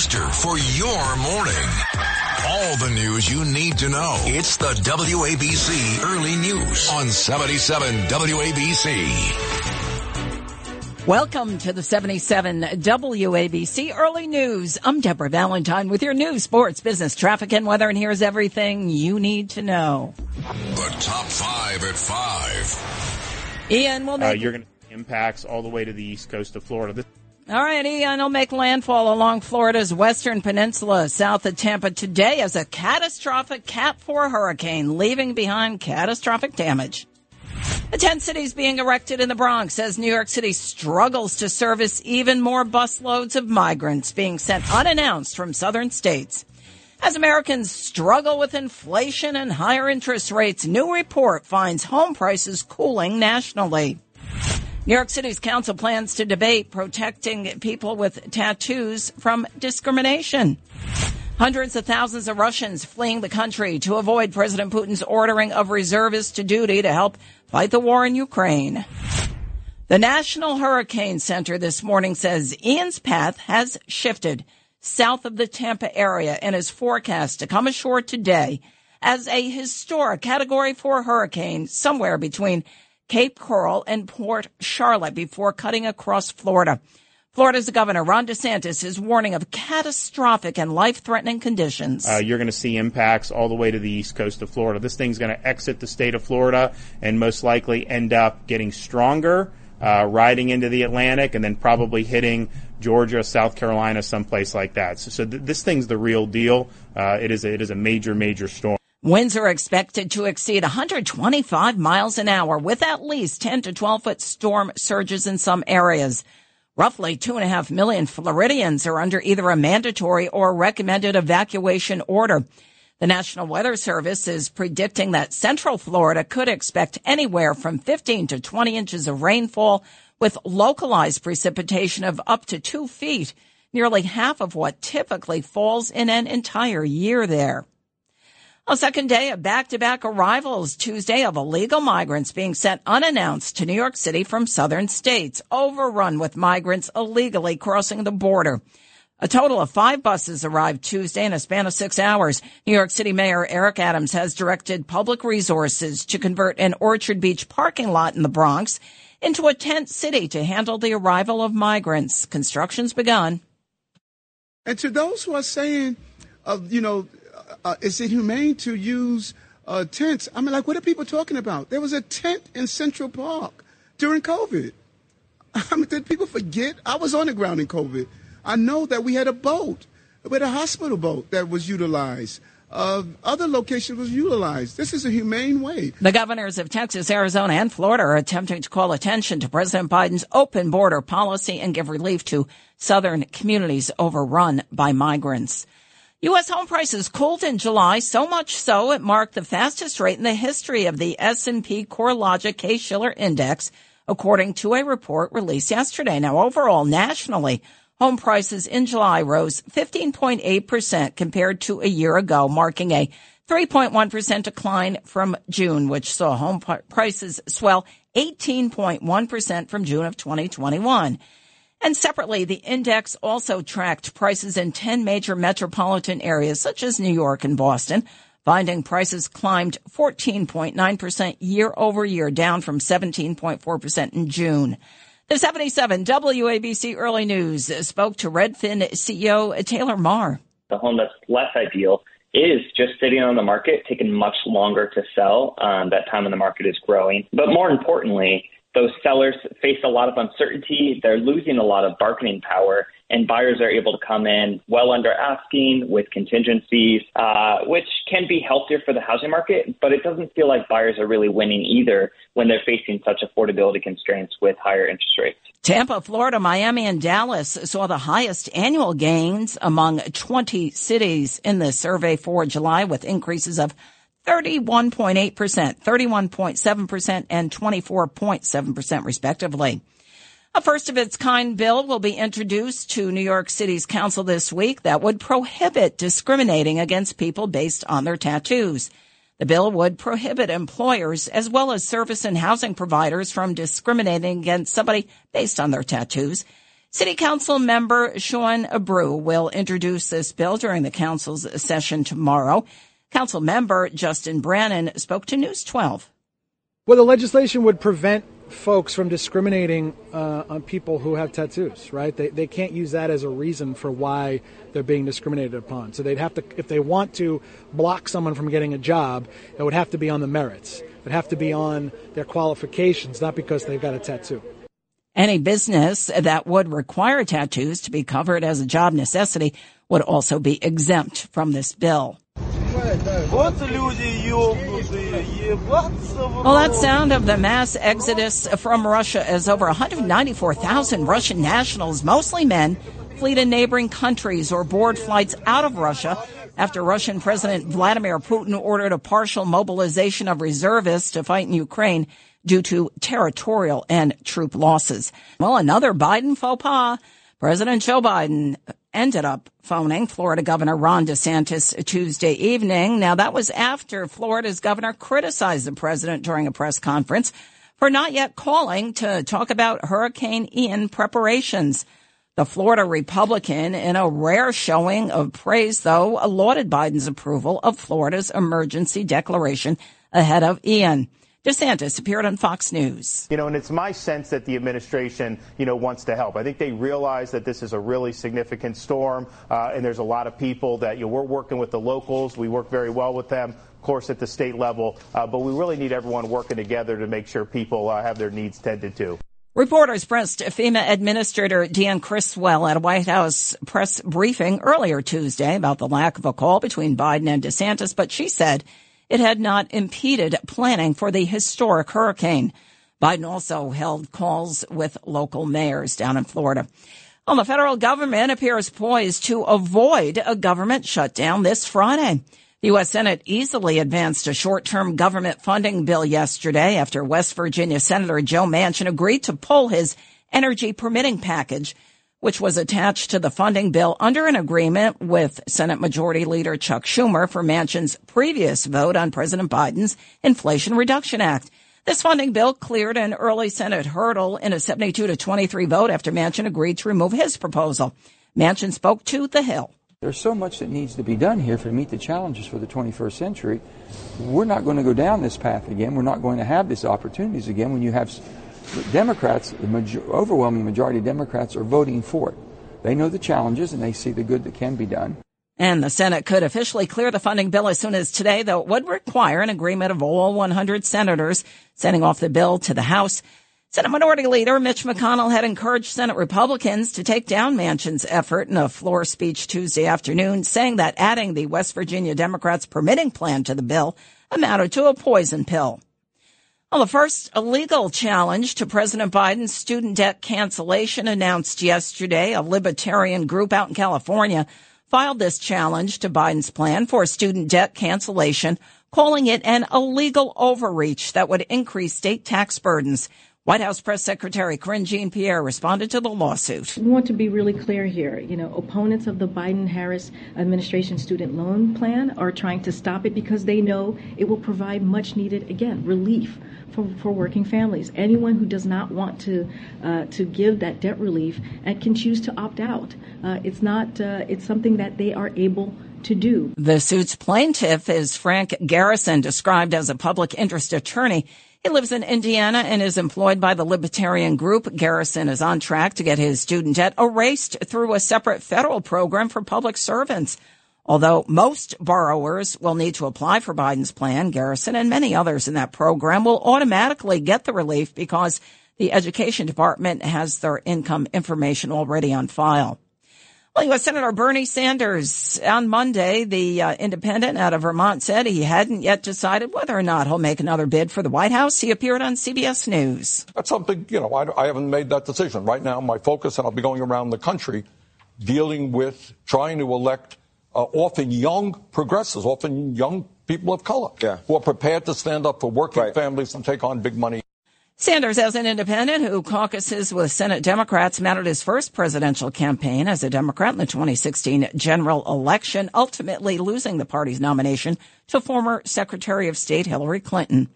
booster for your morning. All the news you need to know. It's the WABC Early News on 77 WABC. Welcome to the 77 WABC Early News. I'm Deborah Valentine with your news, sports, business, traffic, and weather, and here's everything you need to know. The top five at five. Ian will Uh, you're going to impacts all the way to the east coast of Florida. This All right, Ian will make landfall along Florida's western peninsula south of Tampa today as a catastrophic Cat 4 hurricane, leaving behind catastrophic damage. A tent city is being erected in the Bronx as New York City struggles to service even more busloads of migrants being sent unannounced from southern states. As Americans struggle with inflation and higher interest rates, new report finds home prices cooling nationally. New York City's council plans to debate protecting people with tattoos from discrimination. Hundreds of thousands of Russians fleeing the country to avoid President Putin's ordering of reservists to duty to help fight the war in Ukraine. The National Hurricane Center this morning says Ian's path has shifted south of the Tampa area and is forecast to come ashore today as a historic Category 4 hurricane somewhere between Cape Coral and Port Charlotte before cutting across Florida. Florida's Governor Ron DeSantis is warning of catastrophic and life-threatening conditions. uh, you're going to see impacts all the way to the east coast of Florida. This thing's going to exit the state of Florida and most likely end up getting stronger, uh, riding into the Atlantic, and then probably hitting Georgia, South Carolina, someplace like that. So, so th- this thing's the real deal. Uh, it is a, it is a major, major storm. Winds are expected to exceed 125 miles an hour with at least 10 to 12 foot storm surges in some areas. Roughly two and a half million Floridians are under either a mandatory or recommended evacuation order. The National Weather Service is predicting that Central Florida could expect anywhere from 15 to 20 inches of rainfall with localized precipitation of up to two feet, nearly half of what typically falls in an entire year there. A second day of back-to-back arrivals Tuesday of illegal migrants being sent unannounced to New York City from southern states, overrun with migrants illegally crossing the border. A total of five buses arrived Tuesday in a span of six hours. New York City Mayor Eric Adams has directed public resources to convert an Orchard Beach parking lot in the Bronx into a tent city to handle the arrival of migrants. Construction's begun. And to those who are saying, uh, you know, uh, is it humane to use uh, tents? I mean, like, what are people talking about? There was a tent in Central Park during COVID. I mean, did people forget? I was on the ground in COVID. I know that we had a boat, we had a hospital boat that was utilized. Uh, other locations was utilized. This is a humane way. The governors of Texas, Arizona, and Florida are attempting to call attention to President Biden's open border policy and give relief to southern communities overrun by migrants. U.S. home prices cooled in July, so much so it marked the fastest rate in the history of the S&P CoreLogic Case-Shiller Index, according to a report released yesterday. Now, overall, nationally, home prices in July rose 15.8% compared to a year ago, marking a 3.1% decline from June, which saw home prices swell 18.1% from June of 2021. And separately, the index also tracked prices in 10 major metropolitan areas such as New York and Boston, finding prices climbed 14.9% year over year, down from 17.4% in June. The 77 WABC Early News spoke to Redfin CEO Taylor Marr. The home that's less ideal is just sitting on the market, taking much longer to sell. Um, that time when the market is growing. But more importantly, those sellers face a lot of uncertainty. They're losing a lot of bargaining power, and buyers are able to come in well under asking with contingencies, uh, which can be healthier for the housing market. But it doesn't feel like buyers are really winning either when they're facing such affordability constraints with higher interest rates. Tampa, Florida, Miami, and Dallas saw the highest annual gains among 20 cities in the survey for July, with increases of 31.8%, 31.7%, and 24.7% respectively. A first of its kind bill will be introduced to New York City's council this week that would prohibit discriminating against people based on their tattoos. The bill would prohibit employers as well as service and housing providers from discriminating against somebody based on their tattoos. City Council member Shaun Abreu will introduce this bill during the council's session tomorrow. Council member Justin Brannan spoke to News 12. Well, the legislation would prevent folks from discriminating uh, on people who have tattoos, right? They, they can't use that as a reason for why they're being discriminated upon. So they'd have to, if they want to block someone from getting a job, it would have to be on the merits. It would have to be on their qualifications, not because they've got a tattoo. Any business that would require tattoos to be covered as a job necessity would also be exempt from this bill. Well, that sound of the mass exodus from Russia as over 194,000 Russian nationals, mostly men, flee to neighboring countries or board flights out of Russia after Russian President Vladimir Putin ordered a partial mobilization of reservists to fight in Ukraine due to territorial and troop losses. Well, another Biden faux pas. President Joe Biden ended up phoning Florida Governor Ron DeSantis Tuesday evening. Now, that was after Florida's governor criticized the president during a press conference for not yet calling to talk about Hurricane Ian preparations. The Florida Republican, in a rare showing of praise, though, lauded Biden's approval of Florida's emergency declaration ahead of Ian. DeSantis appeared on Fox News. You know, and it's my sense that the administration, you know, wants to help. I think they realize that this is a really significant storm, uh, and there's a lot of people that you know, we're working with the locals. We work very well with them. Of course, at the state level, uh, but we really need everyone working together to make sure people uh, have their needs tended to. Reporters pressed FEMA Administrator Deanne Criswell at a White House press briefing earlier Tuesday about the lack of a call between Biden and DeSantis, but she said it had not impeded planning for the historic hurricane. Biden also held calls with local mayors down in Florida. Well, the federal government appears poised to avoid a government shutdown this Friday. The U.S. Senate easily advanced a short-term government funding bill yesterday after West Virginia Senator Joe Manchin agreed to pull his energy permitting package which was attached to the funding bill under an agreement with Senate Majority Leader Chuck Schumer for Manchin's previous vote on President Biden's Inflation Reduction Act. This funding bill cleared an early Senate hurdle in a 72 to 23 vote after Manchin agreed to remove his proposal. Manchin spoke to The Hill. There's so much that needs to be done here to meet the challenges for the 21st century. We're not going to go down this path again. We're not going to have these opportunities again when you have Democrats, the major, overwhelming majority of Democrats are voting for it. They know the challenges and they see the good that can be done. And the Senate could officially clear the funding bill as soon as today, though it would require an agreement of all 100 senators sending off the bill to the House. Senate Minority Leader Mitch McConnell had encouraged Senate Republicans to take down Manchin's effort in a floor speech Tuesday afternoon, saying that adding the West Virginia Democrats' permitting plan to the bill amounted to a poison pill. Well, the first illegal challenge to President Biden's student debt cancellation announced yesterday. A libertarian group out in California filed this challenge to Biden's plan for student debt cancellation, calling it an illegal overreach that would increase state tax burdens. White House Press Secretary Karine Jean-Pierre responded to the lawsuit. We want to be really clear here. You know, opponents of the Biden-Harris administration student loan plan are trying to stop it because they know it will provide much needed, again, relief for, for working families. Anyone who does not want to uh, to give that debt relief and can choose to opt out. Uh, it's not. Uh, it's something that they are able to do. The suit's plaintiff is Frank Garrison, described as a public interest attorney. He lives in Indiana and is employed by the Libertarian Group. Garrison is on track to get his student debt erased through a separate federal program for public servants. Although most borrowers will need to apply for Biden's plan, Garrison and many others in that program will automatically get the relief because the Education Department has their income information already on file. Well, U.S. Senator Bernie Sanders on Monday, the uh, independent out of Vermont said he hadn't yet decided whether or not he'll make another bid for the White House. He appeared on CBS News. That's something, you know, I, I haven't made that decision. Right now, my focus, and I'll be going around the country dealing with trying to elect uh, often young progressives, often young people of color, yeah. who are prepared to stand up for working right. families and take on big money. Sanders, as an independent who caucuses with Senate Democrats, mounted his first presidential campaign as a Democrat in the 2016 general election, ultimately losing the party's nomination to former Secretary of State Hillary Clinton.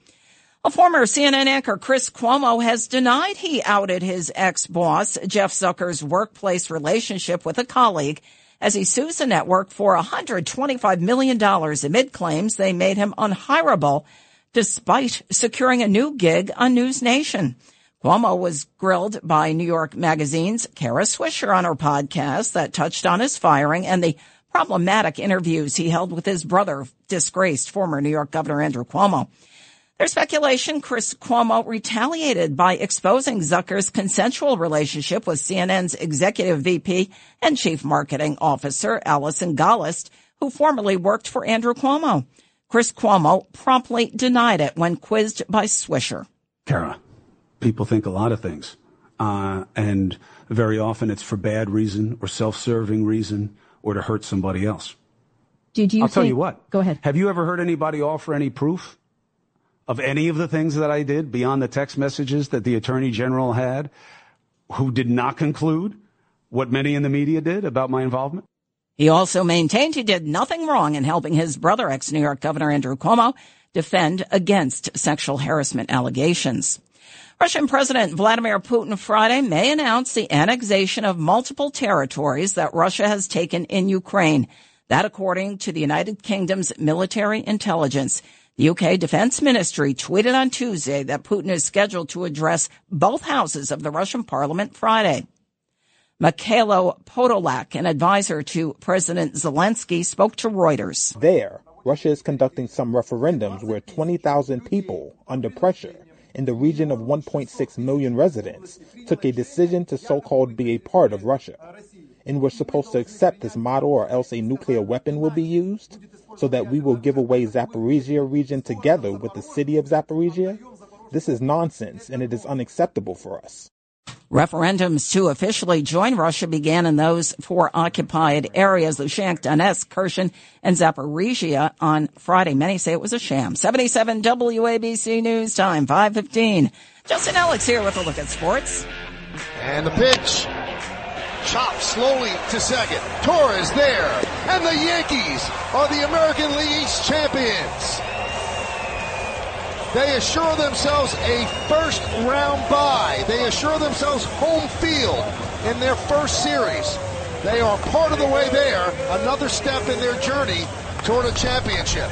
A former CNN anchor, Chris Cuomo, has denied he outed his ex-boss, Jeff Zucker's workplace relationship with a colleague as he sues the network for $125 million amid claims they made him unhirable despite securing a new gig on News Nation. Cuomo was grilled by New York Magazine's Kara Swisher on her podcast that touched on his firing and the problematic interviews he held with his brother, disgraced former New York Governor Andrew Cuomo. There's speculation Chris Cuomo retaliated by exposing Zucker's consensual relationship with CNN's executive VP and chief marketing officer, Allison Gollust, who formerly worked for Andrew Cuomo. Chris Cuomo promptly denied it when quizzed by Swisher. Kara, people think a lot of things. Uh, and very often it's for bad reason or self-serving reason or to hurt somebody else. Did you I'll think, tell you what. Go ahead. Have you ever heard anybody offer any proof of any of the things that I did beyond the text messages that the attorney general had who did not conclude what many in the media did about my involvement? He also maintained he did nothing wrong in helping his brother, ex-New York Governor Andrew Cuomo, defend against sexual harassment allegations. Russian President Vladimir Putin Friday may announce the annexation of multiple territories that Russia has taken in Ukraine. That according to the United Kingdom's military intelligence. The UK Defense Ministry tweeted on Tuesday that Putin is scheduled to address both houses of the Russian parliament Friday. Mikhailo Podolak, an advisor to President Zelensky, spoke to Reuters. There, Russia is conducting some referendums where 20,000 people, under pressure, in the region of 1.6 million residents, took a decision to so-called be a part of Russia. And we're supposed to accept this model or else a nuclear weapon will be used? So that we will give away Zaporizhia region together with the city of Zaporizhia? This is nonsense and it is unacceptable for us. Referendums to officially join Russia began in those four occupied areas, Luhansk, Donetsk, Kherson, and Zaporizhia on Friday. Many say it was a sham. 77 WABC News Time, 515. Justin Ellick here with a look at sports. And the pitch. Chopped slowly to second. Torres there. And the Yankees are the American League East champions. They assure themselves a first round bye. They assure themselves home field in their first series. They are part of the way there, another step in their journey toward a championship.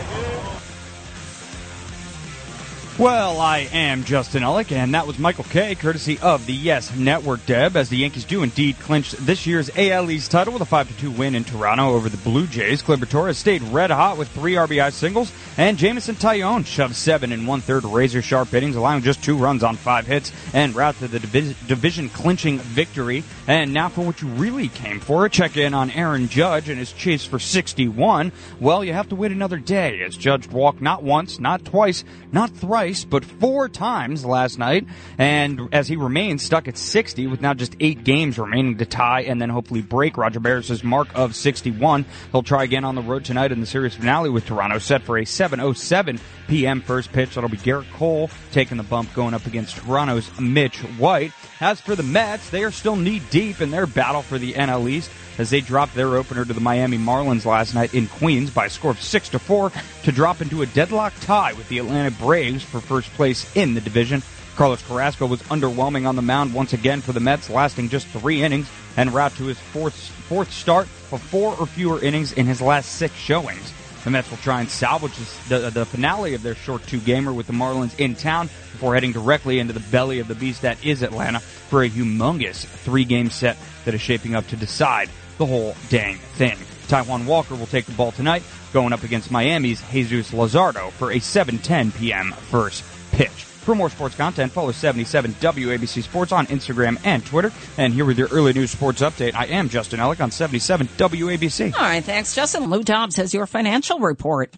Well, I am Justin Ellick, and that was Michael Kay, courtesy of the Yes Network, Deb, as the Yankees do indeed clinch this year's AL East title with a 5-2 win in Toronto over the Blue Jays. Gleyber Torres stayed red hot with three RBI singles, and Jameson Taillon shoved seven and one-third razor-sharp innings, allowing just two runs on five hits, and route to the division-clinching victory. And now for what you really came for, a check in on Aaron Judge and his chase for 61. Well, you have to wait another day, as Judge walked not once, not twice, not thrice, but four times last night. And as he remains stuck at 60 with now just eight games remaining to tie and then hopefully break Roger Maris's mark of 61. He'll try again on the road tonight in the series finale with Toronto set for a 7.07 p.m. first pitch. That'll be Gerrit Cole taking the bump going up against Toronto's Mitch White. As for the Mets, they are still knee deep in their battle for the NL East as they dropped their opener to the Miami Marlins last night in Queens by a score of 6 to 4 to drop into a deadlock tie with the Atlanta Braves for first place in the division. Carlos Carrasco was underwhelming on the mound once again for the Mets, lasting just three innings and route to his fourth fourth start of four or fewer innings in his last six showings. The Mets will try and salvage the, the finale of their short two gamer with the Marlins in town before heading directly into the belly of the beast that is Atlanta for a humongous three game set that is shaping up to decide the whole dang thing. Taijuan Walker will take the ball tonight, going up against Miami's Jesus Luzardo for a 7:10 p.m. first pitch. For more sports content, follow 77 WABC Sports on Instagram and Twitter. And here with your early news sports update, I am Justin Ellick on 77 WABC. All right, thanks, Justin. Lou Dobbs has your financial report.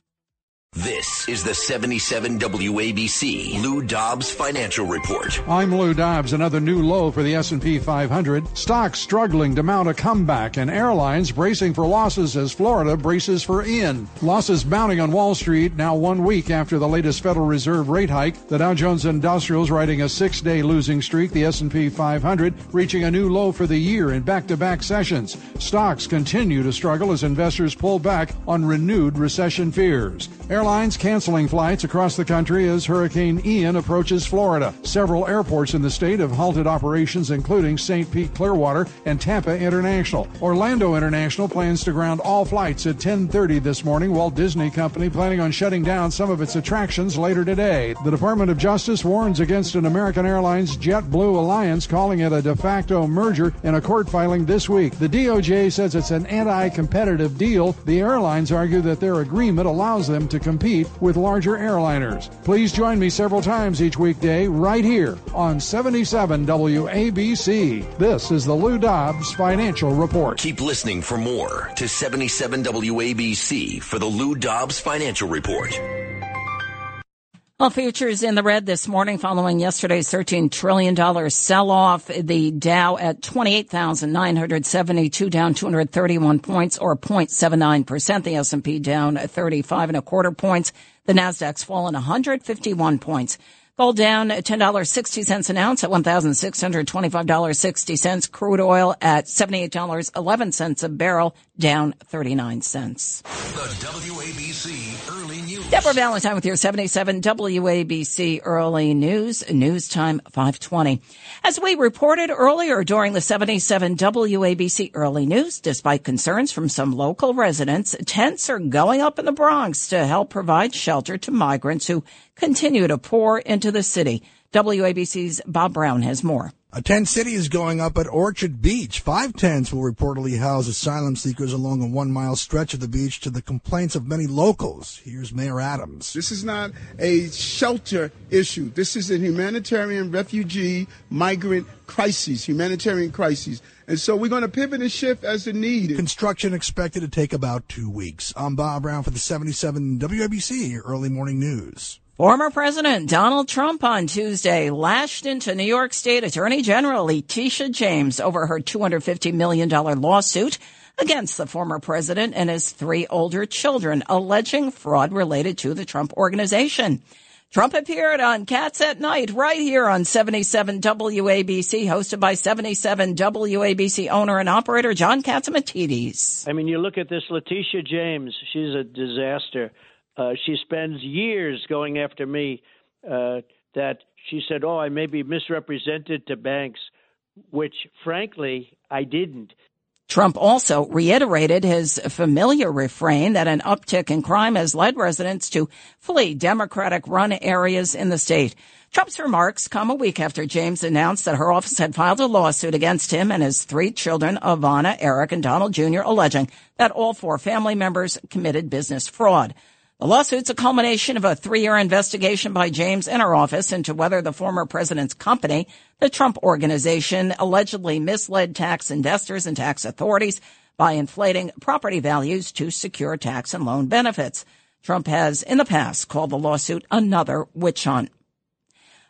This is the 77 WABC Lou Dobbs Financial Report. I'm Lou Dobbs. Another new low for the S&P 500. Stocks struggling to mount a comeback and airlines bracing for losses as Florida braces for Ian. Losses mounting on Wall Street now one week after the latest Federal Reserve rate hike. The Dow Jones Industrials riding a six-day losing streak. The S&P 500 reaching a new low for the year in back-to-back sessions. Stocks continue to struggle as investors pull back on renewed recession fears. Airlines Airlines canceling flights across the country as Hurricane Ian approaches Florida. Several airports in the state have halted operations, including St. Pete Clearwater and Tampa International. Orlando International plans to ground all flights at 10:30 this morning. Walt Disney Company planning on shutting down some of its attractions later today. The Department of Justice warns against an American Airlines JetBlue alliance, calling it a de facto merger in a court filing this week. The DOJ says it's an anti-competitive deal. The airlines argue that their agreement allows them to compete with larger airliners. Please join me several times each weekday right here on 77 WABC. This is the Lou Dobbs Financial Report. Keep listening for more to 77 WABC for the Lou Dobbs Financial Report. Well, futures in the red this morning following yesterday's $13 trillion sell off. The Dow at 28,972 down 231 points or 0.79%. The S&P down 35 and a quarter points. The Nasdaq's fallen 151 points. Gold down $10.60 an ounce at $1,625.60. Crude oil at $78.11 a barrel, down 39 cents. The WABC Early News. Deborah Valentine with your 77 WABC Early News, News Time 520. As we reported earlier during the 77 WABC Early News, despite concerns from some local residents, tents are going up in the Bronx to help provide shelter to migrants who continue to pour into the city. WABC's Bob Brown has more. A tent city is going up at Orchard Beach. Five tents will reportedly house asylum seekers along a one mile stretch of the beach to the complaints of many locals. Here's Mayor Adams. This is not a shelter issue. This is a humanitarian refugee migrant crisis, humanitarian crisis. And so we're going to pivot and shift as the need. Construction expected to take about two weeks. I'm Bob Brown for the 77 WABC Early Morning News. Former President Donald Trump on Tuesday lashed into New York State Attorney General Letitia James over her $250 million lawsuit against the former president and his three older children, alleging fraud related to the Trump organization. Trump appeared on Cats at Night right here on 77 WABC, hosted by 77 WABC owner and operator John Catsimatidis. I mean, you look at this Letitia James, she's a disaster. Uh, she spends years going after me uh, that she said, Oh, I may be misrepresented to banks, which frankly, I didn't. Trump also reiterated his familiar refrain that an uptick in crime has led residents to flee Democratic run areas in the state. Trump's remarks come a week after James announced that her office had filed a lawsuit against him and his three children, Ivanka, Eric, and Donald Jr., alleging that all four family members committed business fraud. The lawsuit's a culmination of a three-year investigation by James and her office into whether the former president's company, the Trump Organization, allegedly misled tax investors and tax authorities by inflating property values to secure tax and loan benefits. Trump has in the past called the lawsuit another witch hunt.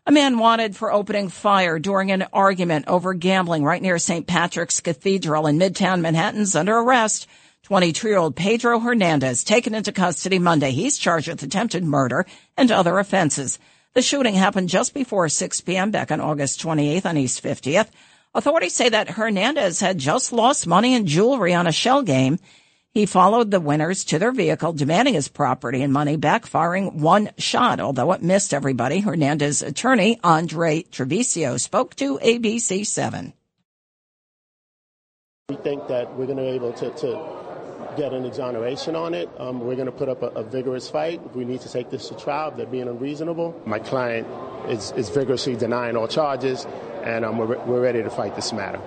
A man wanted for opening fire during an argument over gambling right near St. Patrick's Cathedral in Midtown Manhattan's under arrest. 22 year old Pedro Hernandez taken into custody Monday. He's charged with attempted murder and other offenses. The shooting happened just before 6 p.m. back on August 28th on East 50th. Authorities say that Hernandez had just lost money and jewelry on a shell game. He followed the winners to their vehicle, demanding his property and money back, firing one shot. Although it missed everybody, Hernandez's attorney, Andre Treviso, spoke to ABC 7. We think that we're going to be able to, to get an exoneration on it. Um, we're going to put up a, a, vigorous fight. If we need to take this to trial, they're being unreasonable. My client is, is vigorously denying all charges, and um, we're, we're ready to fight this matter.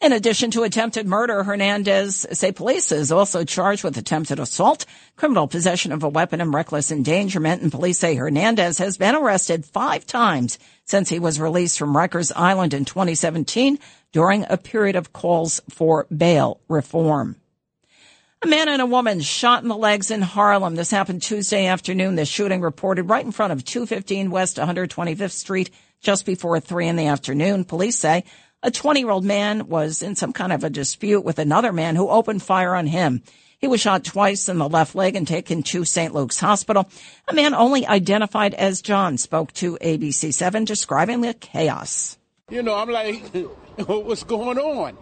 In addition to attempted murder, Hernandez say police is also charged with attempted assault, criminal possession of a weapon, and reckless endangerment. And police say Hernandez has been arrested five times since he was released from Rikers Island in 2017 during a period of calls for bail reform. A man and a woman shot in the legs in Harlem. This happened Tuesday afternoon. The shooting reported right in front of 215 West 125th Street just before 3 in the afternoon. Police say a 20 year old man was in some kind of a dispute with another man who opened fire on him. He was shot twice in the left leg and taken to St. Luke's Hospital. A man only identified as John spoke to ABC7 describing the chaos. You know, I'm like, what's going on?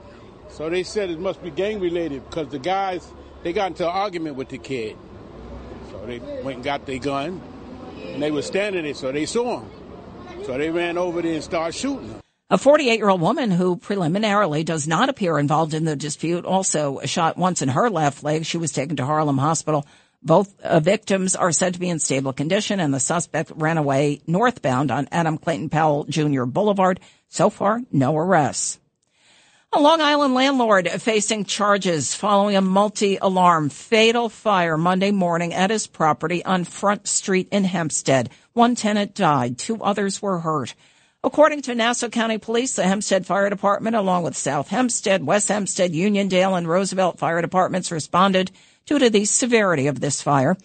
So they said it must be gang related because the guys they got into an argument with the kid. So they went and got their gun, and they were standing there, so they saw him. So they ran over there and started shooting him. A 48 year old woman who preliminarily does not appear involved in the dispute also shot once in her left leg. She was taken to Harlem Hospital. Both uh, victims are said to be in stable condition and the suspect ran away northbound on Adam Clayton Powell Jr. Boulevard. So far, no arrests. A Long Island landlord facing charges following a multi-alarm fatal fire Monday morning at his property on Front Street in Hempstead. One tenant died. Two others were hurt. According to Nassau County Police, the Hempstead Fire Department, along with South Hempstead, West Hempstead, Uniondale, and Roosevelt fire departments responded due to the severity of this fire.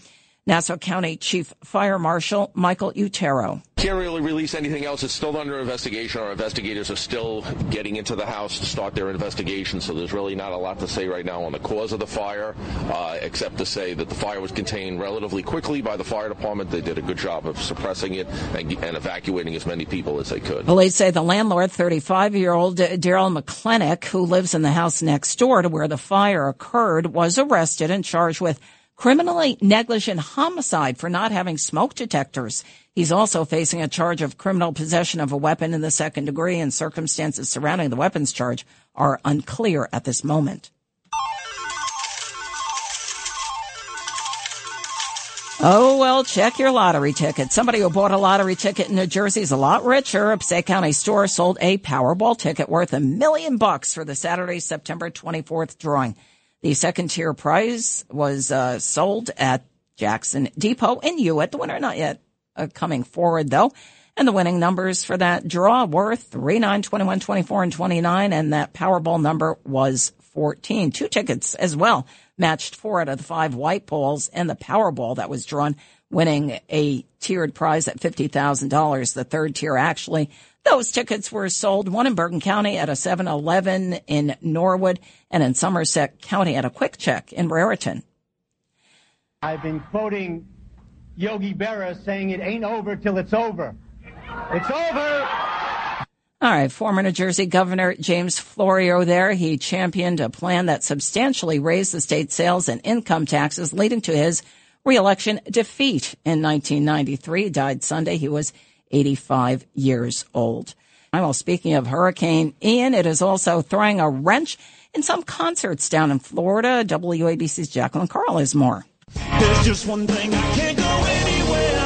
Nassau County Chief Fire Marshal Michael Uttaro. Can't really release anything else. It's still under investigation. Our investigators are still getting into the house to start their investigation, so there's really not a lot to say right now on the cause of the fire, uh, except to say that the fire was contained relatively quickly by the fire department. They did a good job of suppressing it and, and evacuating as many people as they could. Police say the landlord, 35 year old Daryl McClinick, who lives in the house next door to where the fire occurred, was arrested and charged with criminally negligent homicide for not having smoke detectors. He's also facing a charge of criminal possession of a weapon in the second degree and circumstances surrounding the weapons charge are unclear at this moment. Oh, well, check your lottery ticket. Somebody who bought a lottery ticket in New Jersey is a lot richer. A Passaic County store sold a Powerball ticket worth a million bucks for the Saturday, September 24th drawing. The second tier prize was uh, sold at Jackson Depot in Hewitt. The winner not yet uh, coming forward though. And the winning numbers for that draw were 3, 9, 21, 24, and 29. And that Powerball number was 14. Two tickets as well matched four out of the five white balls and the Powerball that was drawn winning a tiered prize at $50,000. The third tier actually those tickets were sold, one in Bergen County at a 7-Eleven in Norwood and in Somerset County at a QuickChek in Raritan. I've been quoting Yogi Berra saying it ain't over till it's over. It's over! All right, former New Jersey Governor James Florio there. He championed a plan that substantially raised the state sales and income taxes, leading to his reelection defeat in 1993. He died Sunday. He was 85 years old. Well, speaking of Hurricane Ian, it is also throwing a wrench in some concerts down in Florida. WABC's Jacqueline Carl is more. There's just one thing I can't go anywhere.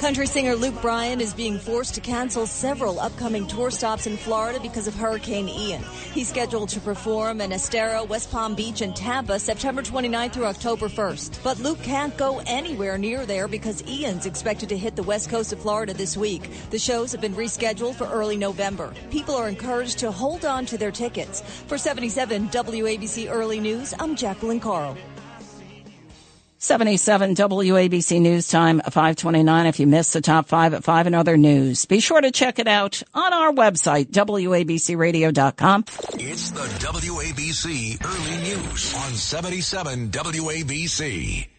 Country singer Luke Bryan is being forced to cancel several upcoming tour stops in Florida because of Hurricane Ian. He's scheduled to perform in Estero, West Palm Beach, and Tampa September 29th through October 1st. But Luke can't go anywhere near there because Ian's expected to hit the west coast of Florida this week. The shows have been rescheduled for early November. People are encouraged to hold on to their tickets. For 77 WABC Early News, I'm Jacqueline Carl. 77 WABC News Time 529. If you missed the top five at five and other news, be sure to check it out on our website, WABCRadio.com. It's the WABC Early News on 77 WABC.